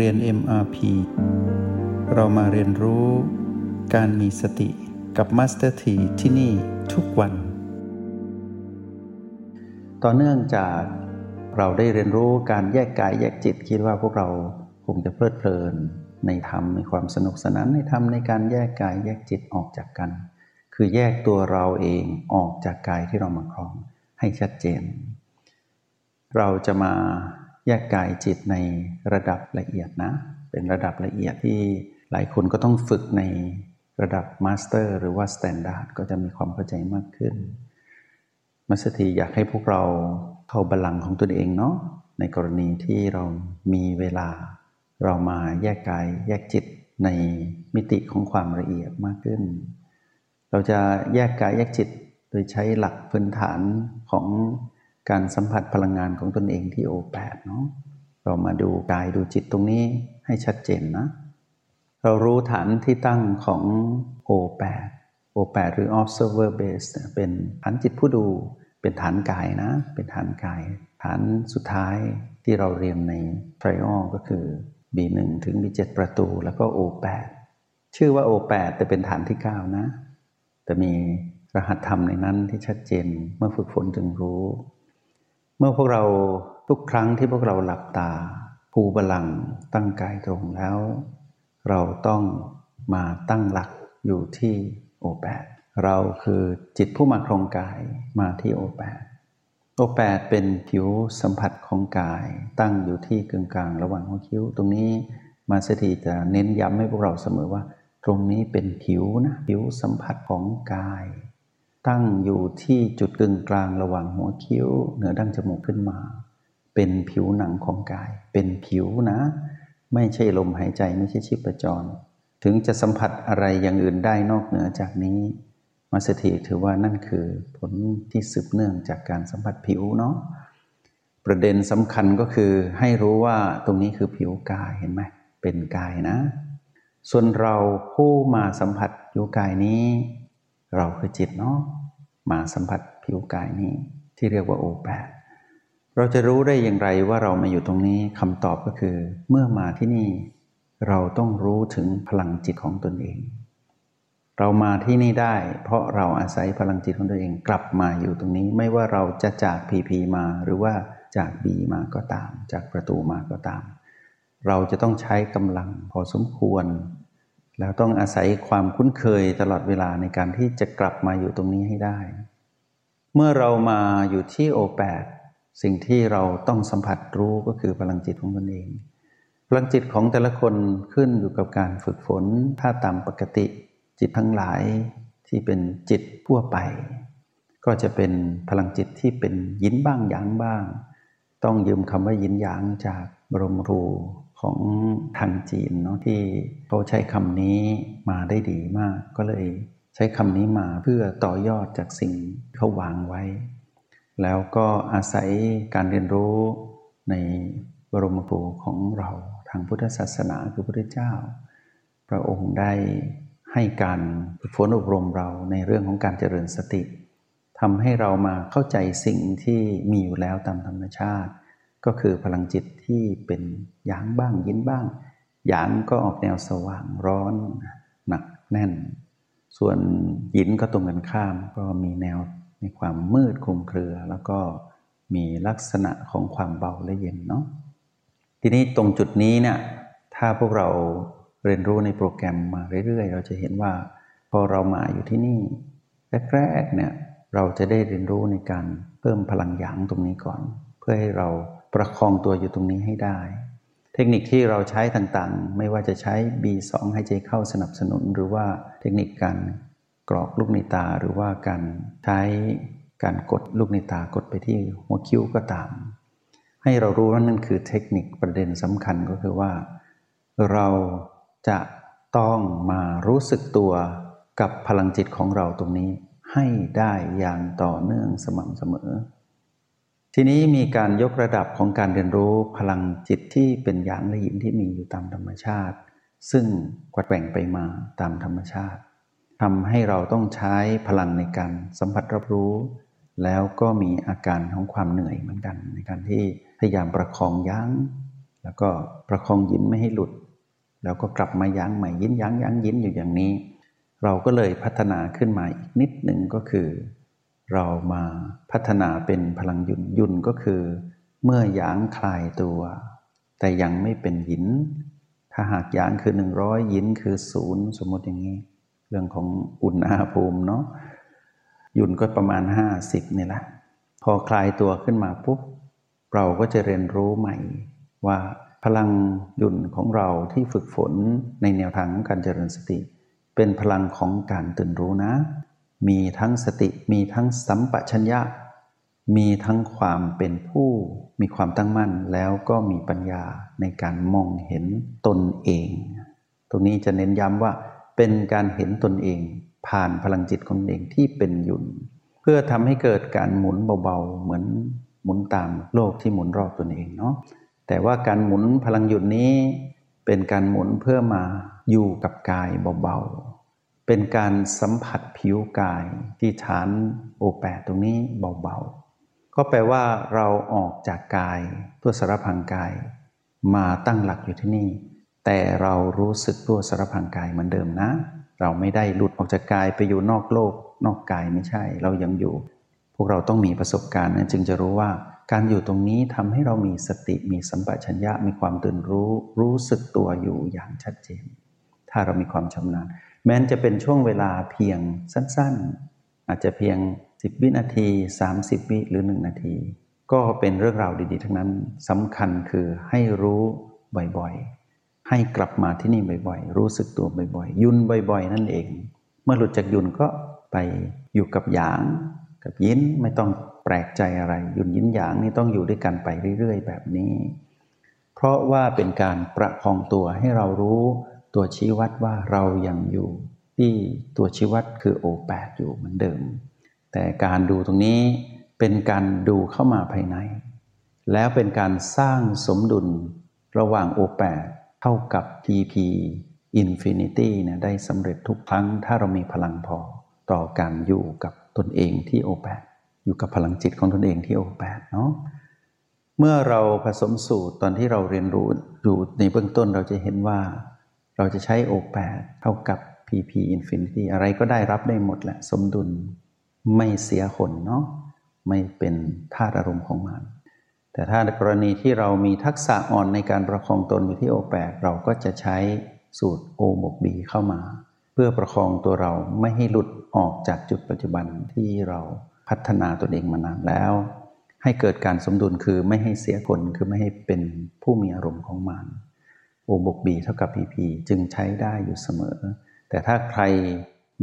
เรียน MRP เรามาเรียนรู้การมีสติกับ Master T ที่ที่นี่ทุกวัน ต่อเนื่องจากเราได้เรียนรู้การแยกกายแยกจิต คิดว่าพวกเราคงจะเพลิดเพลินในธรรมในความสนุกสนานในธรรมในการแยกกายแยกจิตออกจากกัน คือแยกตัวเราเองออกจากกายที่เรามาครองให้ชัดเจน เราจะมา แยกกายจิตในระดับละเอียดนะ เป็นระดับละเอียดที่หลายคนก็ต้องฝึกในระดับ master หรือว่า standard ก็จะมีความเข้าใจมากขึ้น master ทีอยากให้พวกเราเข้าบัลลังก์ของตนเองเนาะในกรณีที่เรามีเวลา เรามาแยกกายแยกจิตในมิติของความละเอียดมากขึ้น เราจะแยกกายแยกจิตโดยใช้หลักพื้นฐานของ การสัมผัสพลังงานของตนเองที่โอแปดเนาะเรามาดูกายดูจิตตรงนี้ให้ชัดเจนนะ เรารู้ฐานที่ตั้งของ O8 O8 หรือ observer base เป็นฐานจิตผู้ดูเป็นฐานกายนะ เป็นฐานกาย ฐานสุดท้ายที่เราเรียนใน trial ก็คือ B1 ถึง B7 ประตูแล้วก็ O8 ชื่อว่า O8 แต่เป็นฐานที่ 9 นะ แต่มีรหัสธรรมในนั้นที่ชัดเจนเมื่อฝึกฝนจึงรู้ เมื่อพวกเราทุกครั้งที่พวกเราหลับตา ภูบาลังตั้งกายตรงแล้ว เราต้องมาตั้งหลักอยู่ที่โอแปดเราคือจิตผู้มาครองกายมาที่โอแปดโอแปดเป็นผิวสัมผัสของกายตั้งอยู่ที่กึ่งกลางระหว่างหัวคิ้ว ตรงนี้มาสถีจะเน้นย้ำให้พวกเราเสมอว่า ตรงนี้เป็นผิวนะผิวสัมผัสของกาย ตั้งอยู่ที่จุดกึ่งกลางระหว่างหัวคิ้ว เหนือดั้งจมูกขึ้นมา เป็นผิวหนังของกาย เป็นผิวนะ ไม่ใช่ลมหายใจไม่ใช่ชีพจร ถึงจะสัมผัสอะไรอย่างอื่นได้นอกเหนือจากนี้ มาสถิถือว่านั่นคือผลที่สืบเนื่องจากการสัมผัสผิวเนาะประเด็นสำคัญก็คือให้รู้ว่าตรงนี้คือผิวกายเห็นไหมเป็นกายนะ ส่วนเราผู้มาสัมผัสผิวกายนี้ เราคือจิตเนาะมาสัมผัสผิวกายนี้ ที่เรียกว่าโอแปดเราจะรู้ได้อย่างไรว่าเรามาอยู่ตรงนี้คำตอบก็คือ เมื่อมาที่นี่ เราต้องรู้ถึงพลังจิตของตนเอง เรามาที่นี่ได้ เพราะเราอาศัยพลังจิตของตัวเองกลับมาอยู่ตรงนี้ ไม่ว่าเราจะจากพีพีมาหรือว่าจากบีมาก็ตาม จากประตูมาก็ตาม เราจะต้องใช้กำลังพอสมควร แล้วต้องอาศัยความคุ้นเคยตลอดเวลาในการที่จะกลับมาอยู่ตรงนี้ให้ได้ เมื่อเรามาอยู่ที่โอแปดสิ่งที่เราต้องสัมผัสรู้ก็คือพลังจิตของตนเอง พลังจิตของแต่ละคนขึ้นอยู่กับการฝึกฝน ถ้าตามปกติจิตทั้งหลายที่เป็นจิตทั่วไป ก็จะเป็นพลังจิตที่เป็นยินบ้างหยางบ้าง ต้องยืมคำว่ายินหยางจากบรมรู ของทางจีนเนาะที่เขาใช้คำนี้มาได้ดีมาก ก็เลยใช้คำนี้มาเพื่อต่อยอดจากสิ่งเขาวางไว้ แล้วก็อาศัยการเรียนรู้ในบรมครูของเราทางพุทธศาสนาคือพระพุทธเจ้า พระองค์ได้ให้การฝึกฝนอบรมเราในเรื่องของการเจริญสติทำให้เรามาเข้าใจสิ่งที่มีอยู่แล้วตามธรรมชาติ ก็คือพลังจิตที่เป็นหยางบ้างยินบ้างหยางก็ออกแนวสว่างร้อนหนักแน่น ส่วนยินก็ตรงกันข้ามก็มีแนวในความมืดคลุมเครือ แล้วก็มีลักษณะของความเบาและเย็นเนาะทีนี้ตรงจุดนี้เนี่ยถ้าพวกเราเรียนรู้ในโปรแกรมมาเรื่อย ๆ เราจะเห็นว่าพอเรามาอยู่ที่นี่แรกๆเนี่ยเราจะได้เรียนรู้ในการเพิ่มพลังหยางตรงนี้ก่อน เพื่อให้เรา ประคองตัวอยู่ตรงนี้ให้ได้ เทคนิคที่เราใช้ต่างๆ ไม่ว่าจะใช้ B2 ให้ใจเข้าสนับสนุน หรือว่าเทคนิคการกรอกลูกในตาหรือว่าการใช้การกดลูกในตากดไปที่หัวคิ้วก็ตาม ให้เรารู้ว่านั่นคือเทคนิคประเด็นสำคัญก็คือว่า เราจะต้องมารู้สึกตัวกับพลังจิตของเราตรงนี้ให้ได้อย่างต่อเนื่องสม่ำเสมอ ทีนี้มีการยกระดับของการเรียนรู้พลังจิตที่เป็นอย่างละหินที่มีอยู่ตามธรรมชาติ ซึ่งกวัดแกว่งไปมาตามธรรมชาติทำให้เราต้องใช้พลังในการสัมผัสรับรู้ แล้วก็มีอาการของความเหนื่อยเหมือนกัน ในการที่พยายามประคองยัง้ง แล้วก็ประคองยินไม่ให้หลุด แล้วก็กลับมายั้งใหม่ยินยั้งยั้งยินอยู่อย่างนี้ เราก็เลยพัฒนาขึ้นมาอีกนิดหนึ่งก็คือ เรามาพัฒนาเป็นพลังยุนยุนก็คือ เมื่อยั้งคลายตัว แต่ยังไม่เป็นยิน ถ้าหากยั้งคือหนึ่งร้อยยินคือศูนย์สมมติอย่างนี้ เรื่องของอุณหภูมิเนาะยุนก็ประมาณห้าสิบนี่แหละ พอคลายตัวขึ้นมาปุ๊บเราก็จะเรียนรู้ใหม่ ว่าพลังยุนของเราที่ฝึกฝนในแนวทางของการเจริญสติ เป็นพลังของการตื่นรู้นะ มีทั้งสติมีทั้งสัมปชัญญะ มีทั้งความเป็นผู้ มีความตั้งมั่นแล้วก็มีปัญญาในการมองเห็นตนเอง ตรงนี้จะเน้นย้ำว่าเป็นการเห็นตนเอง ผ่านพลังจิตของตนเองที่เป็นยุนเพื่อทำให้เกิดการหมุนเบาๆ เหมือนหมุนตามโลกที่หมุนรอบตนเองเนาะแต่ว่าการหมุนพลังหยุดนี้ เป็นการหมุนเพื่อมาอยู่กับกายเบาๆ เป็นการสัมผัสผิวกายที่ฐานโอแปดตรงนี้เบาๆ ก็แปลว่าเราออกจากกายตัวสารพังกาย มาตั้งหลักอยู่ที่นี่ แต่เรารู้สึกตัวสารพังกายเหมือนเดิมนะ เราไม่ได้หลุดออกจากกายไปอยู่นอกโลก นอกกายไม่ใช่ เรายังอยู่ พวกเราต้องมีประสบการณ์นะจึงจะรู้ว่าการอยู่ตรงนี้ทำให้เรามีสติมีสัมปชัญญะมีความตื่นรู้ รู้สึกตัวอยู่อย่างชัดเจน ถ้าเรามีความชำนาญ แม้นจะเป็นช่วงเวลาเพียงสั้นๆ อาจจะเพียง 10 วินาที 30 วิหรือ 1 นาที ก็เป็นเรื่องราวดีๆ ทั้งนั้นสำคัญคือให้รู้บ่อยๆ ให้กลับมาที่นี่บ่อยๆ รู้สึกตัวบ่อยๆ ยุนบ่อยๆ นั่นเอง เมื่อหลุดจากยุนก็ไปอยู่กับหยาง กับยินไม่ต้องแปลกใจอะไร ยุนยินหยางนี่ต้องอยู่ด้วยกันไปเรื่อยๆ แบบนี้ เพราะว่าเป็นการประคองตัวให้เรารู้ ตัวชี้วัดว่าเรายังอยู่ที่ตัวชี้วัดคือโอแปดอยู่เหมือนเดิม แต่การดูตรงนี้เป็นการดูเข้ามาภายใน แล้วเป็นการสร้างสมดุลระหว่างโอแปดเท่ากับ PP Infinity เนี่ยได้สำเร็จทุกครั้ง ถ้าเรามีพลังพอต่อการอยู่กับตนเองที่โอแปดอยู่กับพลังจิตของตนเองที่โอแปดเนาะเมื่อเราผสมสูตรตอนที่เราเรียนรู้อยู่ในเบื้องต้นเราจะเห็นว่า เราจะใช้โอแปดเท่ากับ PP Infinity อะไรก็ได้รับได้หมดแหละ สมดุลไม่เสียคนเนาะไม่เป็นธาตุอารมณ์ของมัน แต่ถ้ากรณีที่เรามีทักษะอ่อนในการประคองตนอยู่ที่โอแปดเราก็จะใช้สูตรโอบกบีเข้ามา เพื่อประคองตัวเราไม่ให้หลุดออกจากจุดปัจจุบันที่เราพัฒนาตัวเองมานานแล้ว ให้เกิดการสมดุลคือไม่ให้เสียผลคือไม่ให้เป็นผู้มีอารมณ์ของมัน โอบกบีเท่ากับพีพีจึงใช้ได้อยู่เสมอ แต่ถ้าใคร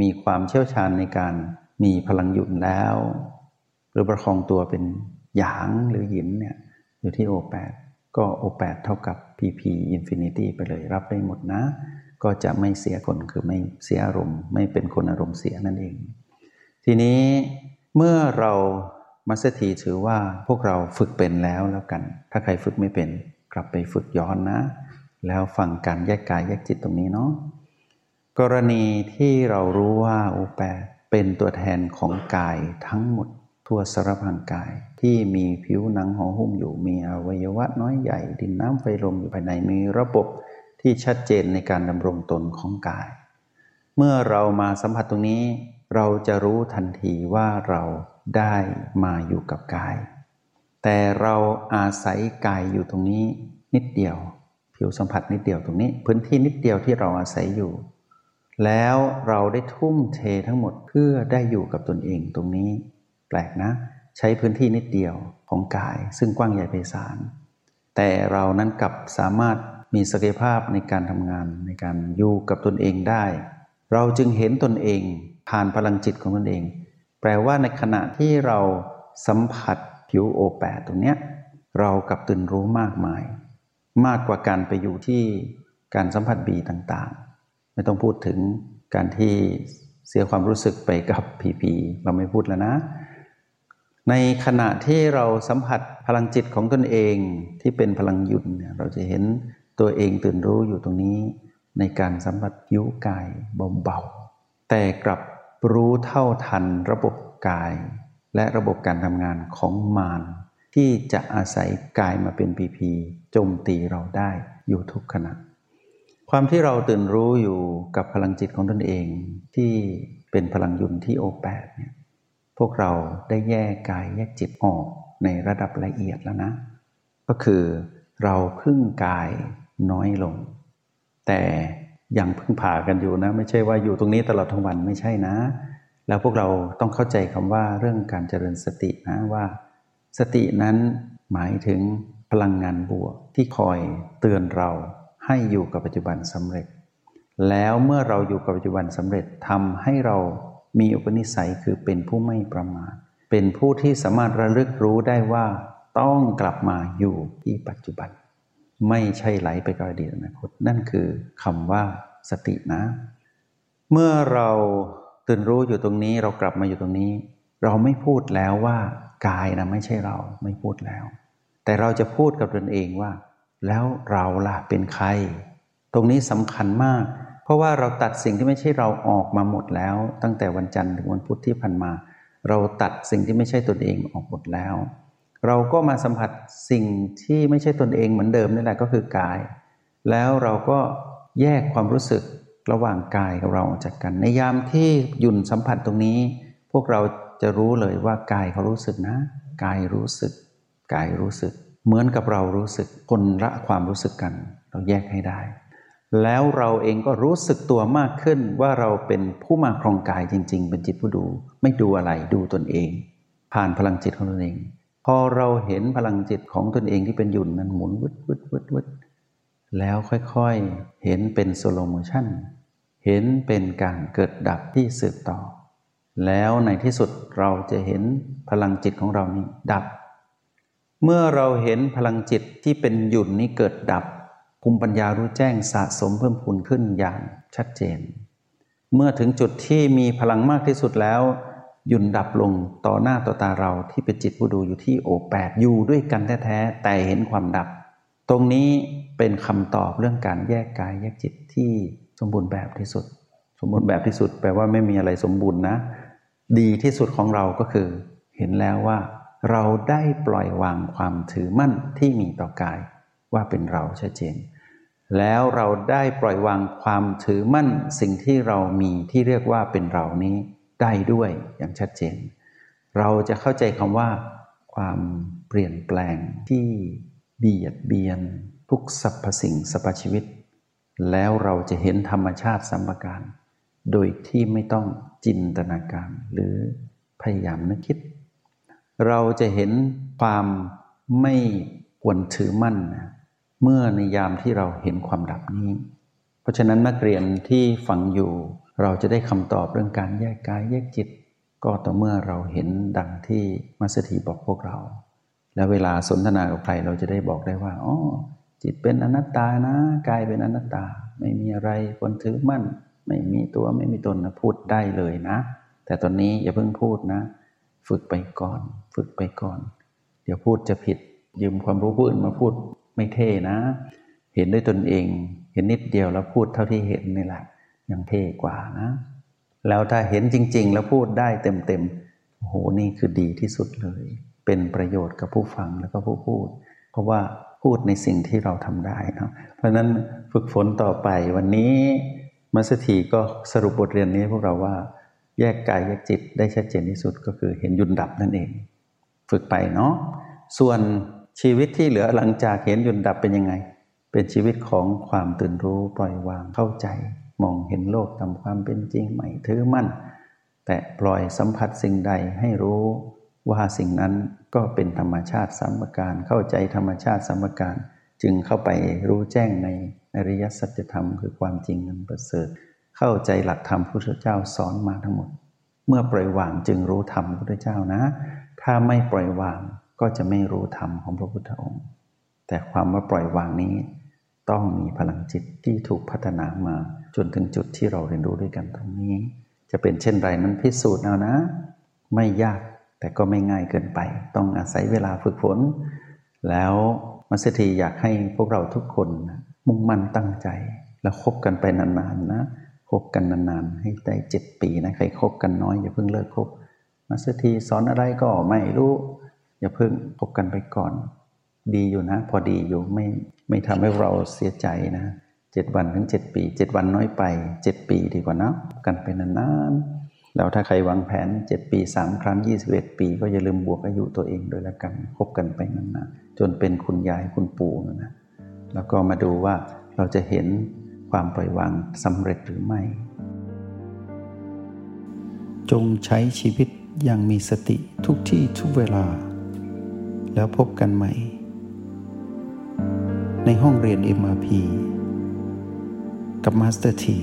มีความเชี่ยวชาญในการมีพลังหยุดแล้ว หรือประคองตัวเป็นหยางหรือหยินเนี่ยอยู่ที่โอแปดก็โอแปดเท่ากับ PP Infinity ไปเลยรับได้หมดนะ ก็จะไม่เสียคนคือไม่เสียอารมณ์ ไม่เป็นคนอารมณ์เสียนั่นเอง ทีนี้เมื่อเรามัสถีถือว่าพวกเราฝึกเป็นแล้วแล้วกัน ถ้าใครฝึกไม่เป็น กลับไปฝึกย้อนนะ แล้วฟังการแยกกายแยกจิตตรงนี้เนาะกรณีที่เรารู้ว่าอุปแปเป็นตัวแทนของกายทั้งหมดทั่วสารพังกาย ที่มีผิวหนังห่อหุ้มอยู่มีอวัยวะน้อยใหญ่ ดินน้ำไฟลมอยู่ภายในมีระบบที่ชัดเจนในการดำรงตนของกาย เมื่อเรามาสัมผัสตรงนี้ เราจะรู้ทันทีว่าเราได้มาอยู่กับกาย แต่เราอาศัยกายอยู่ตรงนี้นิดเดียว ผิวสัมผัสนิดเดียวตรงนี้ พื้นที่นิดเดียวที่เราอาศัยอยู่ แล้วเราได้ทุ่มเททั้งหมดเพื่อได้อยู่กับตนเองตรงนี้ แปลกนะ ใช้พื้นที่นิดเดียวของกาย ซึ่งกว้างใหญ่ไพศาลแต่เรานั้นกลับสามารถมีศักยภาพในการทำงานในการอยู่กับตนเองได้ เราจึงเห็นตนเองผ่านพลังจิตของตนเอง แปลว่าในขณะที่เราสัมผัสผิวโอแปดตรงเนี้ยเรากลับตื่นรู้มากมาย มากกว่าการไปอยู่ที่การสัมผัสบีต่างๆ ไม่ต้องพูดถึงการที่เสียความรู้สึกไปกับผีผีเราไม่พูดแล้วนะ ในขณะที่เราสัมผัสพลังจิตของตนเองที่เป็นพลังยุนเราจะเห็นตัวเองตื่นรู้อยู่ตรงนี้ ในการสัมผัสผิวกายเบาๆแต่กลับรู้เท่าทันระบบกาย และระบบการทำงานของมาร ที่จะอาศัยกายมาเป็นปีพีโจมตีเราได้อยู่ทุกขณะ ความที่เราตื่นรู้อยู่กับพลังจิตของตนเอง ที่เป็นพลังยุนที่โอแปดเนี่ยพวกเราได้แยกกายแยกจิตออกในระดับละเอียดแล้วนะ ก็คือเราพึ่งกายน้อยลง แต่ยังพึ่งผ่ากันอยู่นะ ไม่ใช่ว่าอยู่ตรงนี้ตลอดทั้งวันไม่ใช่นะ แล้วพวกเราต้องเข้าใจคำว่าเรื่องการเจริญสตินะว่า สตินั้นหมายถึงพลังงานบวกที่คอยเตือนเราให้อยู่กับปัจจุบันสำเร็จ แล้วเมื่อเราอยู่กับปัจจุบันสำเร็จทำให้เรามีอุปนิสัยคือเป็นผู้ไม่ประมาทเป็นผู้ที่สามารถระลึกรู้ได้ว่าต้องกลับมาอยู่ที่ปัจจุบัน ไม่ใช่ไหลไปกับอดีตอนาคตนั่นคือคำว่าสตินะ เมื่อเราตื่นรู้อยู่ตรงนี้เรากลับมาอยู่ตรงนี้ เราไม่พูดแล้วว่า กายนะไม่ใช่เราไม่พูดแล้ว แต่เราจะพูดกับตนเองว่า แล้วเราล่ะเป็นใคร ตรงนี้สำคัญมาก เพราะว่าเราตัดสิ่งที่ไม่ใช่เราออกมาหมดแล้ว ตั้งแต่วันจันทร์ถึงวันพุธที่ผ่านมา เราตัดสิ่งที่ไม่ใช่ตนเองออกหมดแล้ว เราก็มาสัมผัสสิ่งที่ไม่ใช่ตนเองเหมือนเดิมนี่แหละก็คือกาย แล้วเราก็แยกความรู้สึกระหว่างกายกับเราออกจากกัน ในยามที่ยุ่นสัมผัสตรงนี้ พวกเรา จะรู้เลยว่ากายเขารู้สึกนะ กายรู้สึก กายรู้สึก เหมือนกับเรารู้สึกคนละความรู้สึกกัน เราแยกให้ได้ แล้วเราเองก็รู้สึกตัวมากขึ้นว่าเราเป็นผู้มาครองกายจริง ๆ เป็นจิตผู้ดู ไม่ดูอะไรดูตนเอง ผ่านพลังจิตของตนเอง พอเราเห็นพลังจิตของตนเองที่เป็นหยุ่นนั้นหมุนวึดวึดวึดวึดแล้วค่อยๆ เห็นเป็น slow motion เห็นเป็นการเกิดดับที่สืบต่อ แล้วในที่สุดเราจะเห็นพลังจิตของเรานี้ดับ เมื่อเราเห็นพลังจิตที่เป็นหยุ่นนี้เกิดดับภูมิปัญญารู้แจ้งสะสมเพิ่มพูนขึ้นอย่างชัดเจน เมื่อถึงจุดที่มีพลังมากที่สุดแล้ว หยุ่นดับลงต่อหน้าต่อตาเราที่เป็นจิตผู้ดูอยู่ที่โอแปดอยู่ด้วยกันแท้ๆแต่เห็นความดับ ตรงนี้เป็นคำตอบเรื่องการแยกกายแยกจิตที่สมบูรณ์แบบที่สุด สมบูรณ์แบบที่สุด แปลว่าไม่มีอะไรสมบูรณ์นะ ดีที่สุดของเราก็คือ เห็นแล้วว่า เราได้ปล่อยวางความถือมั่นที่มีต่อกายว่าเป็นเราชัดเจน แล้วเราได้ปล่อยวางความถือมั่นสิ่งที่เรามีที่เรียกว่าเป็นเรานี้ได้ด้วยอย่างชัดเจน เราจะเข้าใจคำว่า ความเปลี่ยนแปลงที่เบียดเบียน ทุกสรรพสิ่งสรรพชีวิต แล้วเราจะเห็นธรรมชาติสัมปการ โดยที่ไม่ต้องจินตนาการหรือพยายามนึกคิด เราจะเห็นความไม่ควรถือมั่นนะเมื่อในยามที่เราเห็นความดับนี้ เพราะฉะนั้นนักเรียนที่ฟังอยู่ เราจะได้คำตอบเรื่องการแยกกายแยกจิต ก็ต่อเมื่อเราเห็นดังที่มัสถีบอกพวกเรา และเวลาสนทนากับใครเราจะได้บอกได้ว่าอ๋อจิตเป็นอนัตตานะ กายเป็นอนัตตา ไม่มีอะไรควรถือมั่น ไม่มีตัวไม่มีตนนะพูดได้เลยนะ แต่ตอนนี้อย่าเพิ่งพูดนะ ฝึกไปก่อน ฝึกไปก่อน เดี๋ยวพูดจะผิด ยืมความรู้ผู้อื่นมาพูดไม่เท่นะ เห็นด้วยตนเอง เห็นนิดเดียวแล้วพูดเท่าที่เห็นนี่แหละยังเท่กว่านะ แล้วถ้าเห็นจริง ๆ แล้วพูดได้เต็มๆโอ้โหนี่คือดีที่สุดเลย เป็นประโยชน์กับผู้ฟังแล้วก็ผู้พูด เพราะว่าพูดในสิ่งที่เราทำได้นะเพราะนั้นฝึกฝนต่อไปวันนี้ มัสถีก็สรุปบทเรียนนี้พวกเราว่า แยกกายแยกจิตได้ชัดเจนที่สุดก็คือเห็นยุนดับนั่นเอง ฝึกไปเนาะส่วนชีวิตที่เหลือหลังจากเห็นยุนดับเป็นยังไง เป็นชีวิตของความตื่นรู้ปล่อยวางเข้าใจ มองเห็นโลกตามความเป็นจริงไม่ถือมั่น แต่ปล่อยสัมผัสสิ่งใดให้รู้ว่าสิ่งนั้นก็เป็นธรรมชาติสัมการเข้าใจธรรมชาติสัมการ จึงเข้าไปรู้แจ้งในอริยสัจธรรม คือความจริงนันประเสริฐ เข้าใจหลักธรรมพุทธเจ้าสอนมาทั้งหมด เมื่อปล่อยวางจึงรู้ธรรมพุทธเจ้านะ ถ้าไม่ปล่อยวางก็จะไม่รู้ธรรมของพระพุทธองค์ แต่ความว่าปล่อยวางนี้ ต้องมีพลังจิตที่ถูกพัฒนามาจนถึงจุดที่เราเรียนรู้ด้วยกันตรงนี้ จะเป็นเช่นไรนั้นพิสูจน์เอานะ ไม่ยากแต่ก็ไม่ง่ายเกินไป ต้องอาศัยเวลาฝึกฝน แล้ว มัสถีอยากให้พวกเราทุกคนมุ่งมั่นตั้งใจ แล้วคบกันไปนานๆนะคบกันนานๆให้ได้เจ็ดปีนะใครคบกันน้อยอย่าเพิ่งเลิกคบมัสถีสอนอะไรก็ไม่รู้อย่าเพิ่งพบกันไปก่อน ดีอยู่นะ พอดีอยู่ไม่ไม่ทำให้เราเสียใจนะเจ็ดวันถึงเจ็ดปีเจ็ดวันน้อยไปเจ็ดปีดีกว่านะกันไปนานๆ แล้วถ้าใครวางแผนเจ็ดปีสามครั้งยี่สิบเอ็ดปี ก็อย่าลืมบวกอายุตัวเองด้วยละกันคบกันไปนานๆจนเป็นคุณยายคุณปู่นะแล้วก็มาดูว่าเราจะเห็นความปล่อยวางสำเร็จหรือไม่ จงใช้ชีวิตอย่างมีสติทุกที่ทุกเวลา แล้วพบกันใหม่ ในห้องเรียน MRP กับ master ที